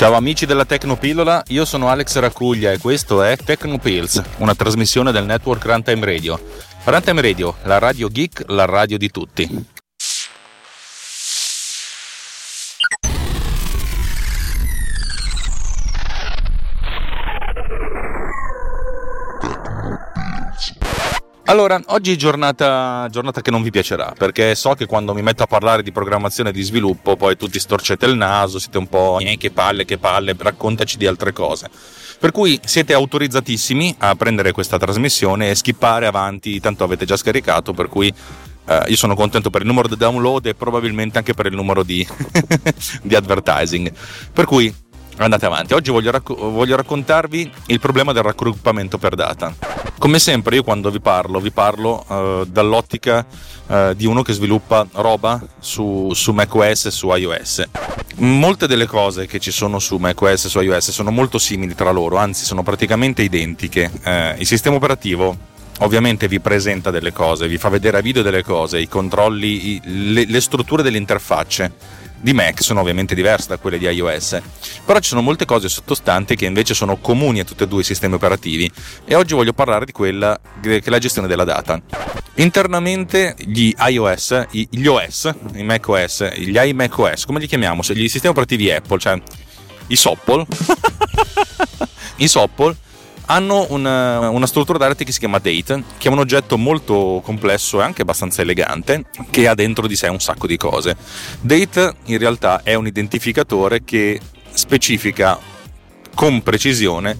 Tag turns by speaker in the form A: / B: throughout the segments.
A: Ciao amici della Tecnopillola, io sono Alex Racuglia e questo è Tecnopills, una trasmissione del network Runtime Radio. Runtime Radio, la radio geek, la radio di tutti. Allora, oggi è giornata, giornata che non vi piacerà, perché so che quando mi metto a parlare di programmazione e di sviluppo poi tutti storcete il naso, siete un po' eh, che palle, che palle, raccontaci di altre cose. Per cui siete autorizzatissimi a prendere questa trasmissione e skippare avanti, tanto avete già scaricato, per cui eh, io sono contento per il numero di download e probabilmente anche per il numero di, di advertising. Per cui andate avanti. Oggi voglio, racco- voglio, raccontarvi il problema del raggruppamento per data. Come sempre, io quando vi parlo, vi parlo uh, dall'ottica uh, di uno che sviluppa roba su, su macOS e su iOS. Molte delle cose che ci sono su macOS e su iOS sono molto simili tra loro, anzi sono praticamente identiche. Uh, il sistema operativo ovviamente vi presenta delle cose, vi fa vedere a video delle cose, i controlli, i, le, le strutture delle interfacce di Mac sono ovviamente diverse da quelle di iOS, però ci sono molte cose sottostanti che invece sono comuni a tutti e due i sistemi operativi e oggi voglio parlare di quella che è la gestione della data. Internamente gli iOS, gli OS, i macOS, gli iMacOS, come li chiamiamo? Gli sistemi operativi Apple, cioè i Soppol, i Soppol hanno una, una struttura d'arte che si chiama Date, che è un oggetto molto complesso e anche abbastanza elegante, che ha dentro di sé un sacco di cose. Date in realtà è un identificatore che specifica con precisione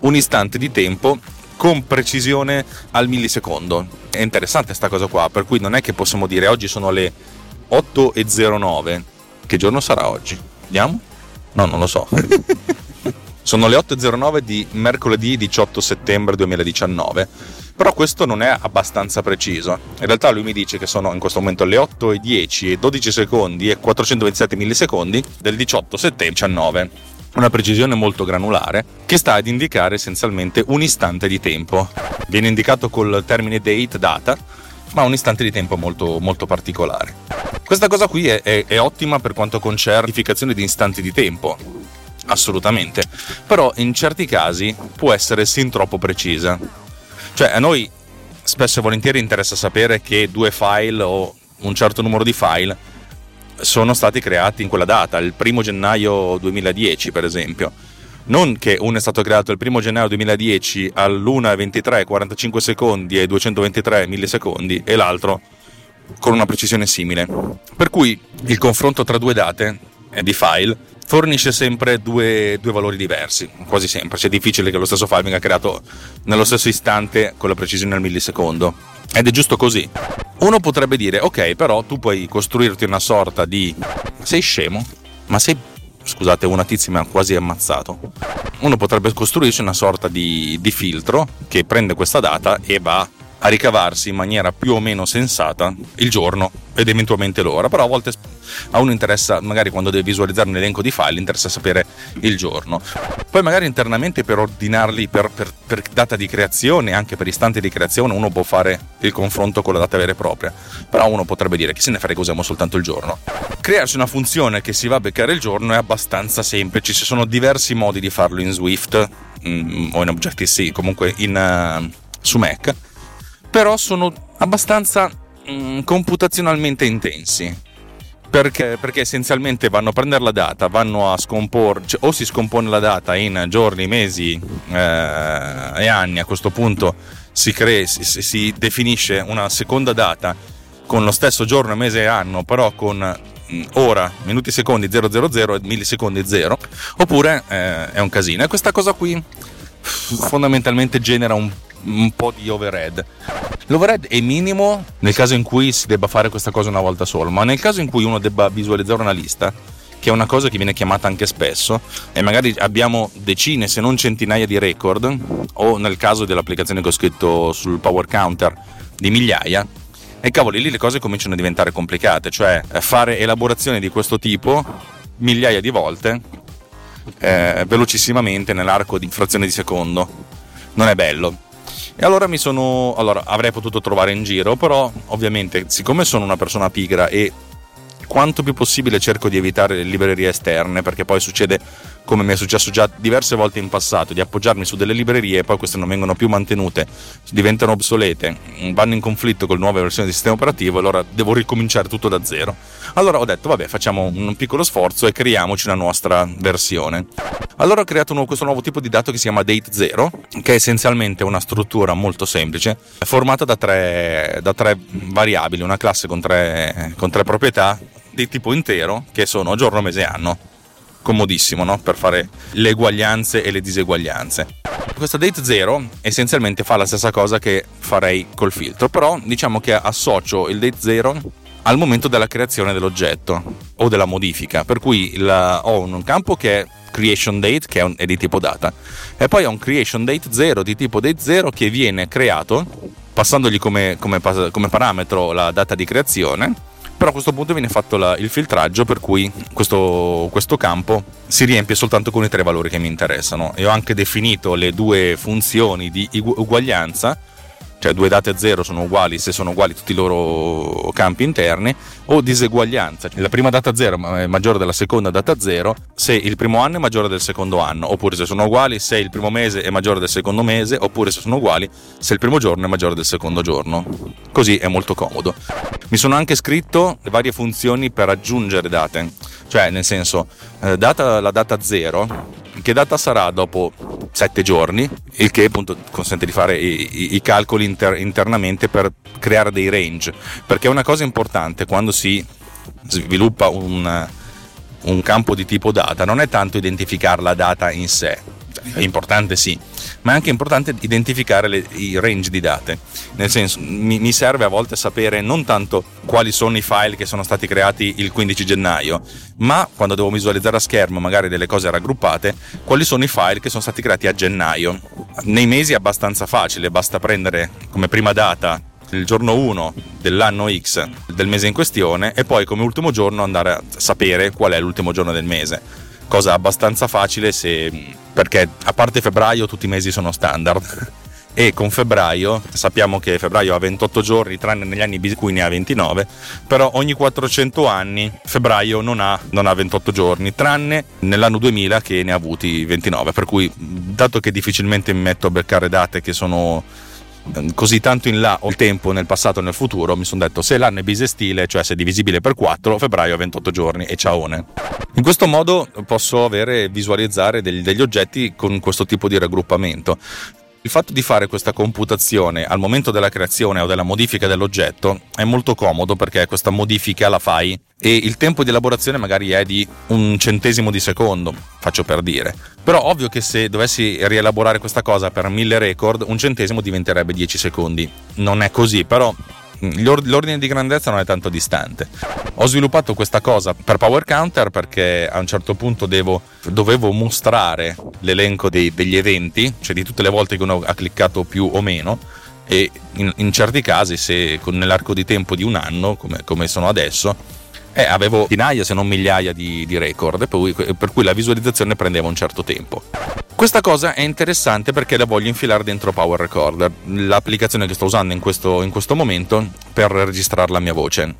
A: un istante di tempo con precisione al millisecondo. È interessante questa cosa qua, per cui non è che possiamo dire oggi sono le 8.09. Che giorno sarà oggi? Vediamo? No, non lo so. Sono le 8.09 di mercoledì 18 settembre 2019, però questo non è abbastanza preciso. In realtà lui mi dice che sono in questo momento le 8.10 e 12 secondi e 427 millisecondi del 18 settembre 2019 una precisione molto granulare che sta ad indicare essenzialmente un istante di tempo. Viene indicato col termine date, data, ma un istante di tempo molto, molto particolare. Questa cosa qui è, è, è ottima per quanto concerne l'identificazione di istanti di tempo assolutamente, però in certi casi può essere sin troppo precisa. Cioè a noi spesso e volentieri interessa sapere che due file o un certo numero di file sono stati creati in quella data, il primo gennaio 2010 per esempio. Non che uno è stato creato il primo gennaio 2010 all'1.23 45 secondi e 223 millisecondi e l'altro con una precisione simile. Per cui il confronto tra due date di file fornisce sempre due, due, valori diversi, quasi sempre. Cioè, è difficile che lo stesso file venga creato nello stesso istante con la precisione al millisecondo. Ed è giusto così. Uno potrebbe dire, ok, però tu puoi costruirti una sorta di... Sei scemo? Ma sei... Scusate, una tizia mi ha quasi ammazzato. Uno potrebbe costruirsi una sorta di, di filtro che prende questa data e va a ricavarsi in maniera più o meno sensata il giorno ed eventualmente l'ora, però a volte a uno interessa, magari quando deve visualizzare un elenco di file, interessa sapere il giorno. Poi magari internamente per ordinarli per, per, per data di creazione, anche per istanti di creazione, uno può fare il confronto con la data vera e propria, però uno potrebbe dire che se ne frega usiamo soltanto il giorno. Crearsi una funzione che si va a beccare il giorno è abbastanza semplice, ci sono diversi modi di farlo in Swift mm, o in Objective-C, comunque in, uh, su Mac però sono abbastanza mm, computazionalmente intensi. Perché? perché? essenzialmente vanno a prendere la data, vanno a scomporre, cioè, o si scompone la data in giorni, mesi eh, e anni, a questo punto si, crea, si, si, definisce una seconda data con lo stesso giorno, mese e anno, però con mm, ora, minuti, secondi 000 e millisecondi 0, oppure eh, è un casino. E questa cosa qui fondamentalmente genera un un po' di overhead. L'overhead è minimo nel caso in cui si debba fare questa cosa una volta sola, ma nel caso in cui uno debba visualizzare una lista, che è una cosa che viene chiamata anche spesso, e magari abbiamo decine se non centinaia di record, o nel caso dell'applicazione che ho scritto sul Power Counter di migliaia, e cavoli lì le cose cominciano a diventare complicate, cioè fare elaborazioni di questo tipo migliaia di volte eh, velocissimamente nell'arco di frazione di secondo. Non è bello. E allora mi sono. Allora, avrei potuto trovare in giro, però ovviamente, siccome sono una persona pigra e quanto più possibile cerco di evitare le librerie esterne perché poi succede come mi è successo già diverse volte in passato di appoggiarmi su delle librerie e poi queste non vengono più mantenute diventano obsolete vanno in conflitto con nuove versioni del sistema operativo allora devo ricominciare tutto da zero allora ho detto vabbè facciamo un piccolo sforzo e creiamoci una nostra versione allora ho creato questo nuovo tipo di dato che si chiama date 0 che è essenzialmente una struttura molto semplice formata da tre, da tre variabili una classe con tre, con tre proprietà di tipo intero che sono giorno, mese e anno. Comodissimo no? per fare le eguaglianze e le diseguaglianze. Questa date 0 essenzialmente fa la stessa cosa che farei col filtro, però diciamo che associo il date 0 al momento della creazione dell'oggetto o della modifica, per cui la, ho un campo che è creation date che è, un, è, di tipo data e poi ho un creation date 0 di tipo date 0 che viene creato passandogli come, come, come parametro la data di creazione però a questo punto viene fatto la, il filtraggio per cui questo, questo, campo si riempie soltanto con i tre valori che mi interessano. E ho anche definito le due funzioni di uguaglianza cioè due date 0 sono uguali se sono uguali tutti i loro campi interni, o diseguaglianza, la prima data 0 è maggiore della seconda data 0 se il primo anno è maggiore del secondo anno, oppure se sono uguali se il primo mese è maggiore del secondo mese, oppure se sono uguali se il primo giorno è maggiore del secondo giorno. Così è molto comodo. Mi sono anche scritto le varie funzioni per aggiungere date, cioè nel senso, eh, data la data 0 che data sarà dopo sette giorni, il che appunto consente di fare i, i, i calcoli inter, internamente per creare dei range, perché una cosa importante quando si sviluppa un, un campo di tipo data non è tanto identificare la data in sé, è importante sì, ma è anche importante identificare le, i range di date. Nel senso, mi, mi, serve a volte sapere non tanto quali sono i file che sono stati creati il 15 gennaio, ma quando devo visualizzare a schermo magari delle cose raggruppate, quali sono i file che sono stati creati a gennaio. Nei mesi è abbastanza facile, basta prendere come prima data il giorno 1 dell'anno X del mese in questione e poi come ultimo giorno andare a sapere qual è l'ultimo giorno del mese cosa abbastanza facile se, perché a parte febbraio tutti i mesi sono standard. E con febbraio sappiamo che febbraio ha 28 giorni tranne negli anni in cui ne ha 29 però ogni 400 anni febbraio non ha, non ha 28 giorni tranne nell'anno 2000 che ne ha avuti 29 per cui dato che difficilmente mi metto a beccare date che sono così tanto in là ho il tempo nel passato e nel futuro, mi sono detto se l'anno è bisestile, cioè se è divisibile per 4, febbraio ha 28 giorni e ciaone. In questo modo posso avere, visualizzare degli, degli oggetti con questo tipo di raggruppamento. Il fatto di fare questa computazione al momento della creazione o della modifica dell'oggetto è molto comodo perché questa modifica la fai e il tempo di elaborazione magari è di un centesimo di secondo, faccio per dire. Però ovvio che se dovessi rielaborare questa cosa per mille record, un centesimo diventerebbe 10 secondi. Non è così, però l'ordine di grandezza non è tanto distante. Ho sviluppato questa cosa per Power Counter perché a un certo punto devo, dovevo mostrare l'elenco dei, degli eventi, cioè di tutte le volte che uno ha cliccato più o meno e in, in certi casi se nell'arco di tempo di un anno come, come sono adesso eh, avevo dinaia se non migliaia di, di record, per cui, per cui la visualizzazione prendeva un certo tempo. Questa cosa è interessante perché la voglio infilare dentro Power Recorder, l'applicazione che sto usando in questo, in questo momento per registrare la mia voce.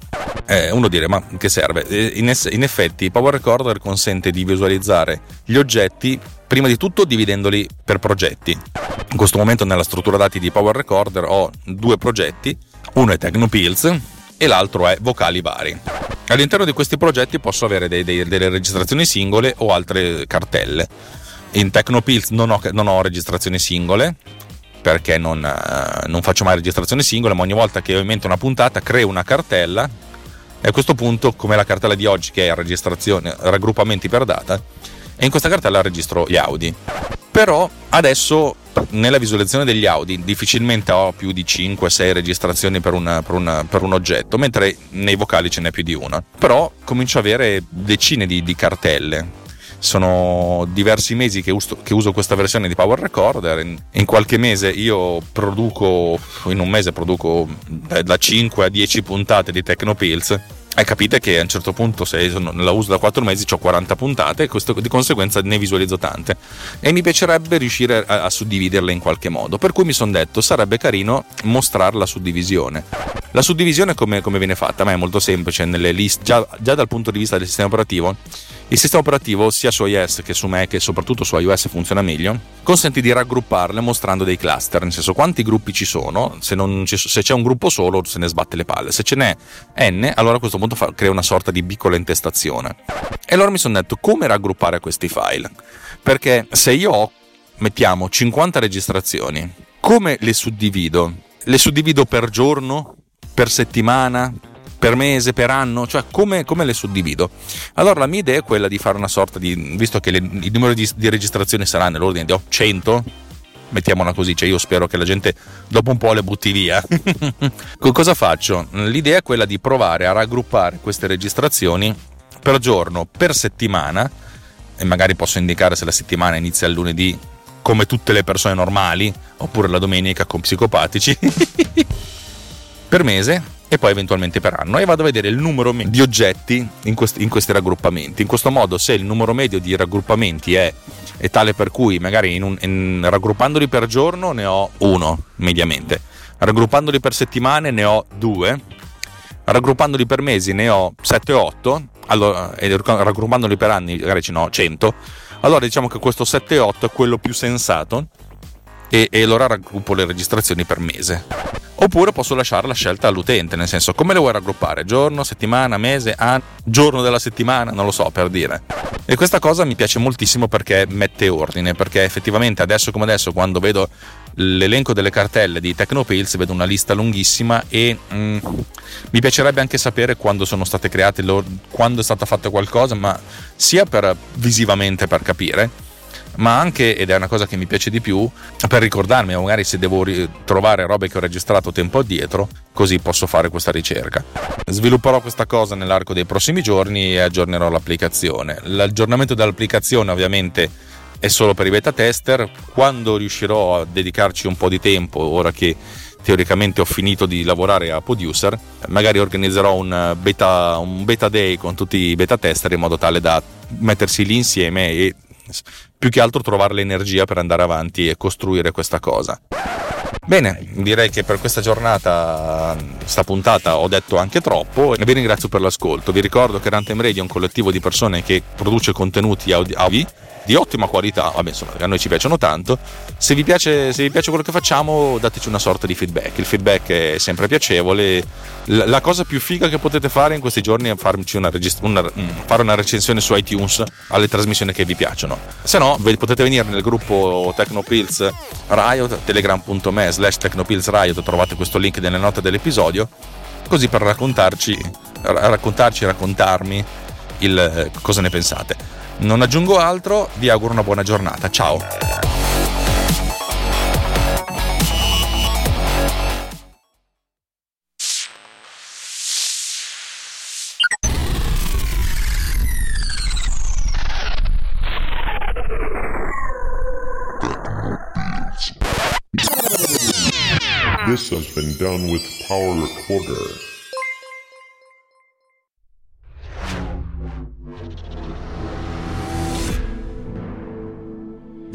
A: Eh, uno dire, ma che serve? Eh, in, es- in effetti, Power Recorder consente di visualizzare gli oggetti prima di tutto dividendoli per progetti. In questo momento nella struttura dati di Power Recorder ho due progetti, uno è Technopills e l'altro è Vocali Vari. All'interno di questi progetti posso avere dei, dei, delle registrazioni singole o altre cartelle. In Technopills non ho, non ho registrazioni singole perché non, uh, non, faccio mai registrazioni singole, ma ogni volta che ho una puntata creo una cartella e a questo punto, come la cartella di oggi che è registrazione, raggruppamenti per data, e in questa cartella registro gli Audi. Però adesso nella visualizzazione degli Audi difficilmente ho più di 5-6 registrazioni per, una, per, una, per, un oggetto, mentre nei vocali ce n'è più di una. Però comincio ad avere decine di, di cartelle. Sono diversi mesi che uso, che uso, questa versione di Power Recorder. In, in, qualche mese io produco, in un mese produco da 5 a 10 puntate di Technopills E capite che a un certo punto, se la uso da 4 mesi, ho 40 puntate e questo, di conseguenza ne visualizzo tante. E mi piacerebbe riuscire a, a suddividerle in qualche modo. Per cui mi sono detto, sarebbe carino mostrare la suddivisione. La suddivisione come, come viene fatta? A me è molto semplice, nelle list, già, già dal punto di vista del sistema operativo il sistema operativo, sia su iOS che su Mac e soprattutto su iOS funziona meglio, consente di raggrupparle mostrando dei cluster, nel senso quanti gruppi ci sono, se, ci, se c'è un gruppo solo se ne sbatte le palle, se ce n'è n, allora a questo punto fa, crea una sorta di piccola intestazione. E allora mi sono detto come raggruppare questi file, perché se io ho, mettiamo, 50 registrazioni, come le suddivido? Le suddivido per giorno, per settimana, per mese, per anno, cioè come, come, le suddivido. Allora la mia idea è quella di fare una sorta di, visto che le, il numero di, di registrazioni sarà nell'ordine di 100, mettiamola così, cioè io spero che la gente dopo un po' le butti via. Cosa faccio? L'idea è quella di provare a raggruppare queste registrazioni per giorno, per settimana, e magari posso indicare se la settimana inizia il lunedì come tutte le persone normali, oppure la domenica con psicopatici, per mese e poi eventualmente per anno e vado a vedere il numero di oggetti in questi, in questi raggruppamenti. In questo modo, se il numero medio di raggruppamenti è, è tale per cui magari in un, in, raggruppandoli per giorno ne ho uno mediamente, raggruppandoli per settimane ne ho due, raggruppandoli per mesi ne ho 7-8, allora, e raggruppandoli per anni magari ce ne ho 100. Allora diciamo che questo 7-8 è quello più sensato e, e allora raggruppo le registrazioni per mese. Oppure posso lasciare la scelta all'utente, nel senso come le vuoi raggruppare? Giorno, settimana, mese, anno, giorno della settimana, non lo so per dire. E questa cosa mi piace moltissimo perché mette ordine, perché effettivamente adesso come adesso quando vedo l'elenco delle cartelle di Tecnopills vedo una lista lunghissima e mm, mi piacerebbe anche sapere quando sono state create, quando è stato fatto qualcosa, ma sia per visivamente per capire, ma anche, ed è una cosa che mi piace di più, per ricordarmi, magari se devo trovare robe che ho registrato tempo addietro, così posso fare questa ricerca. Svilupperò questa cosa nell'arco dei prossimi giorni e aggiornerò l'applicazione. L'aggiornamento dell'applicazione ovviamente è solo per i beta tester, quando riuscirò a dedicarci un po' di tempo, ora che teoricamente ho finito di lavorare a Producer, magari organizzerò un beta, un beta day con tutti i beta tester in modo tale da mettersi lì insieme e più che altro trovare l'energia per andare avanti e costruire questa cosa. Bene, direi che per questa giornata, sta puntata, ho detto anche troppo e vi ringrazio per l'ascolto. Vi ricordo che Runtime Radio è un collettivo di persone che produce contenuti audio di ottima qualità, vabbè insomma a noi ci piacciono tanto, se vi, piace, se vi piace quello che facciamo dateci una sorta di feedback, il feedback è sempre piacevole, la cosa più figa che potete fare in questi giorni è una regist- una, mm, fare una recensione su iTunes alle trasmissioni che vi piacciono, se no potete venire nel gruppo Tecnopills Riot, telegram.me slash Riot, trovate questo link nelle note dell'episodio, così per raccontarci, raccontarci, raccontarmi il, eh, cosa ne pensate. Non aggiungo altro, vi auguro una buona giornata. Ciao! This has been done with Power Recorder.